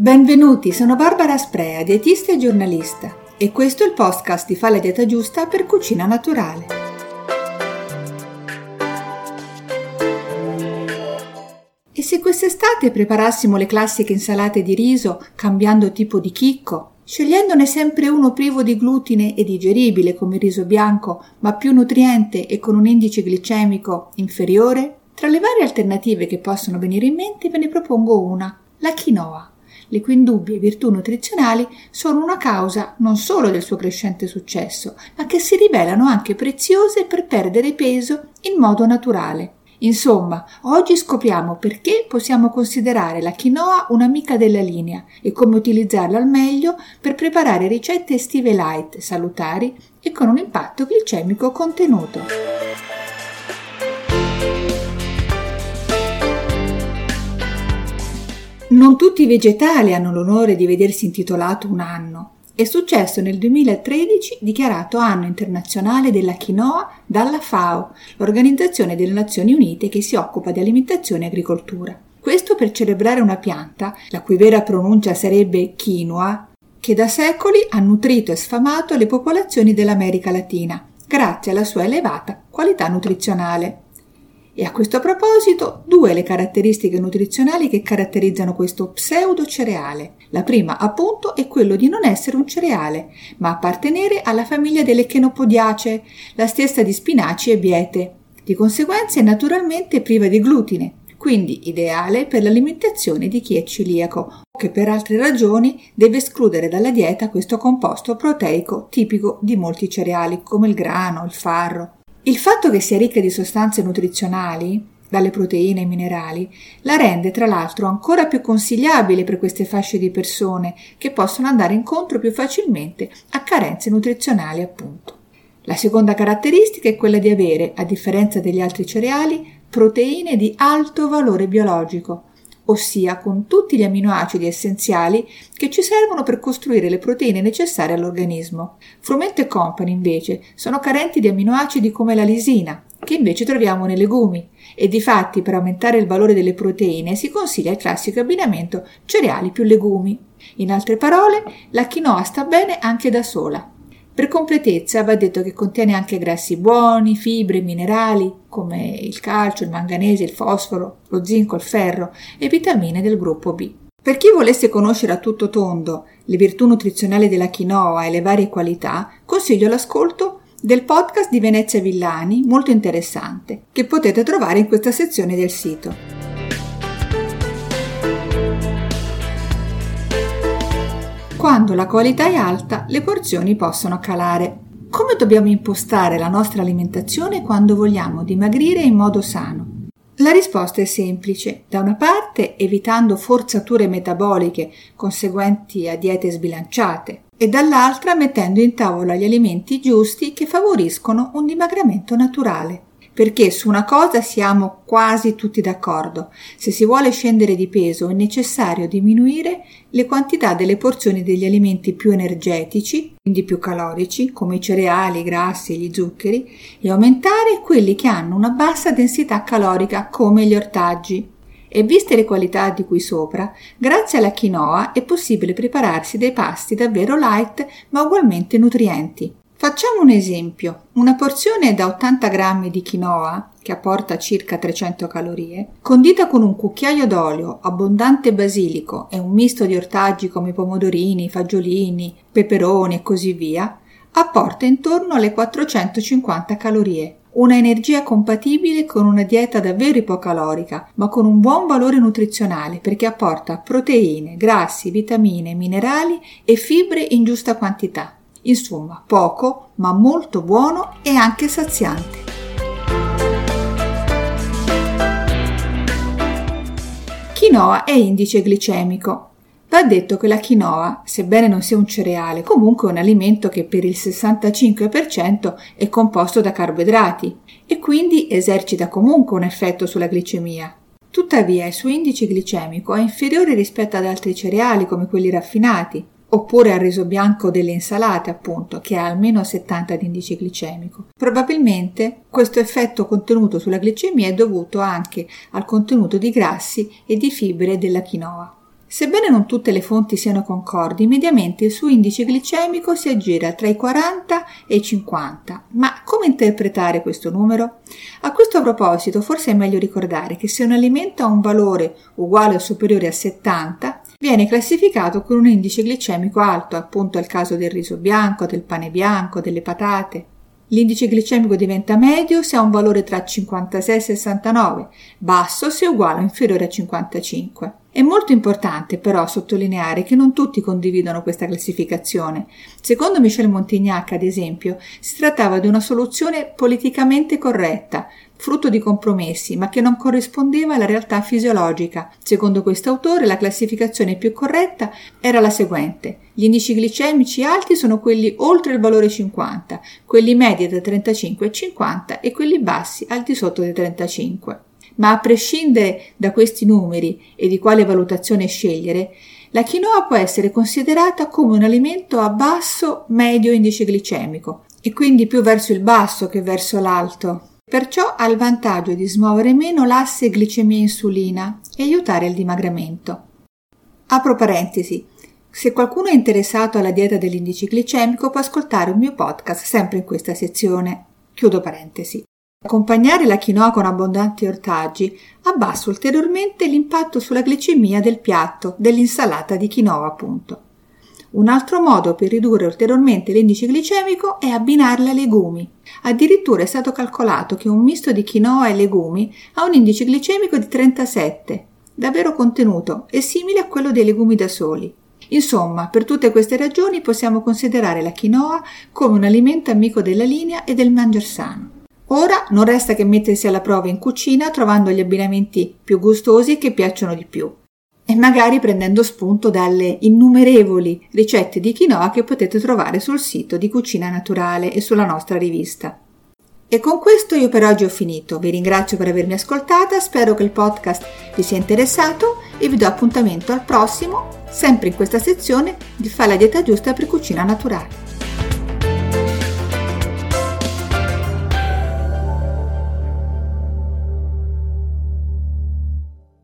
Benvenuti, sono Barbara Sprea, dietista e giornalista e questo è il podcast di Fa la dieta giusta per cucina naturale. E se quest'estate preparassimo le classiche insalate di riso cambiando tipo di chicco, scegliendone sempre uno privo di glutine e digeribile come il riso bianco, ma più nutriente e con un indice glicemico inferiore? Tra le varie alternative che possono venire in mente ve ne propongo una, la quinoa, le cui indubbie virtù nutrizionali sono una causa non solo del suo crescente successo, ma che si rivelano anche preziose per perdere peso in modo naturale. Insomma, oggi scopriamo perché possiamo considerare la quinoa un'amica della linea e come utilizzarla al meglio per preparare ricette estive light, salutari e con un impatto glicemico contenuto. Non tutti i vegetali hanno l'onore di vedersi intitolato un anno. È successo nel 2013 dichiarato anno internazionale della quinoa dalla FAO, l'Organizzazione delle Nazioni Unite che si occupa di alimentazione e agricoltura. Questo per celebrare una pianta, la cui vera pronuncia sarebbe quinoa, che da secoli ha nutrito e sfamato le popolazioni dell'America Latina, grazie alla sua elevata qualità nutrizionale. E a questo proposito, due le caratteristiche nutrizionali che caratterizzano questo pseudo cereale. La prima, appunto, è quello di non essere un cereale, ma appartenere alla famiglia delle chenopodiacee, la stessa di spinaci e biete. Di conseguenza è naturalmente priva di glutine, quindi ideale per l'alimentazione di chi è celiaco o che per altre ragioni deve escludere dalla dieta questo composto proteico tipico di molti cereali come il grano, il farro. Il fatto che sia ricca di sostanze nutrizionali, dalle proteine ai minerali, la rende tra l'altro ancora più consigliabile per queste fasce di persone che possono andare incontro più facilmente a carenze nutrizionali appunto. La seconda caratteristica è quella di avere, a differenza degli altri cereali, proteine di alto valore biologico, ossia con tutti gli aminoacidi essenziali che ci servono per costruire le proteine necessarie all'organismo. Frumento e Company invece sono carenti di aminoacidi come la lisina, che invece troviamo nei legumi, e difatti per aumentare il valore delle proteine si consiglia il classico abbinamento cereali più legumi. In altre parole, la quinoa sta bene anche da sola. Per completezza va detto che contiene anche grassi buoni, fibre, minerali come il calcio, il manganese, il fosforo, lo zinco, il ferro e vitamine del gruppo B. Per chi volesse conoscere a tutto tondo le virtù nutrizionali della quinoa e le varie qualità, consiglio l'ascolto del podcast di Venezia Villani, molto interessante, che potete trovare in questa sezione del sito. Quando la qualità è alta, le porzioni possono calare. Come dobbiamo impostare la nostra alimentazione quando vogliamo dimagrire in modo sano? La risposta è semplice. Da una parte evitando forzature metaboliche conseguenti a diete sbilanciate e dall'altra mettendo in tavola gli alimenti giusti che favoriscono un dimagramento naturale perché su una cosa siamo quasi tutti d'accordo. Se si vuole scendere di peso è necessario diminuire le quantità delle porzioni degli alimenti più energetici, quindi più calorici, come i cereali, i grassi e gli zuccheri, e aumentare quelli che hanno una bassa densità calorica, come gli ortaggi. E viste le qualità di cui sopra, grazie alla quinoa è possibile prepararsi dei pasti davvero light ma ugualmente nutrienti. Facciamo un esempio. Una porzione da 80 grammi di quinoa, che apporta circa 300 calorie, condita con un cucchiaio d'olio, abbondante basilico e un misto di ortaggi come pomodorini, fagiolini, peperoni e così via, apporta intorno alle 450 calorie. Una energia compatibile con una dieta davvero ipocalorica, ma con un buon valore nutrizionale perché apporta proteine, grassi, vitamine, minerali e fibre in giusta quantità. Insomma, poco, ma molto buono e anche saziante. Quinoa è indice glicemico. Va detto che la quinoa, sebbene non sia un cereale, comunque è un alimento che per il 65% è composto da carboidrati e quindi esercita comunque un effetto sulla glicemia. Tuttavia il suo indice glicemico è inferiore rispetto ad altri cereali come quelli raffinati, oppure al riso bianco delle insalate, appunto, che ha almeno 70 di indice glicemico. Probabilmente questo effetto contenuto sulla glicemia è dovuto anche al contenuto di grassi e di fibre della quinoa. Sebbene non tutte le fonti siano concordi, mediamente il suo indice glicemico si aggira tra i 40 e i 50. Ma come interpretare questo numero? A questo proposito, forse è meglio ricordare che se un alimento ha un valore uguale o superiore a 70, viene classificato con un indice glicemico alto, appunto il caso del riso bianco, del pane bianco, delle patate. L'indice glicemico diventa medio se ha un valore tra 56 e 69, basso se uguale o inferiore a 55. È molto importante però sottolineare che non tutti condividono questa classificazione. Secondo Michel Montignac, ad esempio, si trattava di una soluzione politicamente corretta, frutto di compromessi, ma che non corrispondeva alla realtà fisiologica. Secondo questo autore, la classificazione più corretta era la seguente. Gli indici glicemici alti sono quelli oltre il valore 50, quelli medi da 35 a 50 e quelli bassi al di sotto dei 35 ma a prescindere da questi numeri e di quale valutazione scegliere, la quinoa può essere considerata come un alimento a basso medio indice glicemico e quindi più verso il basso che verso l'alto. Perciò ha il vantaggio di smuovere meno l'asse glicemia-insulina e aiutare il dimagramento. Apro parentesi. Se qualcuno è interessato alla dieta dell'indice glicemico può ascoltare un mio podcast sempre in questa sezione. Chiudo parentesi. Accompagnare la quinoa con abbondanti ortaggi abbassa ulteriormente l'impatto sulla glicemia del piatto, dell'insalata di quinoa appunto. Un altro modo per ridurre ulteriormente l'indice glicemico è abbinarla ai legumi. Addirittura è stato calcolato che un misto di quinoa e legumi ha un indice glicemico di 37, davvero contenuto e simile a quello dei legumi da soli. Insomma, per tutte queste ragioni possiamo considerare la quinoa come un alimento amico della linea e del mangiar sano. Ora non resta che mettersi alla prova in cucina trovando gli abbinamenti più gustosi che piacciono di più e magari prendendo spunto dalle innumerevoli ricette di quinoa che potete trovare sul sito di Cucina Naturale e sulla nostra rivista. E con questo io per oggi ho finito. Vi ringrazio per avermi ascoltata, spero che il podcast vi sia interessato e vi do appuntamento al prossimo, sempre in questa sezione di Fa la dieta giusta per cucina naturale.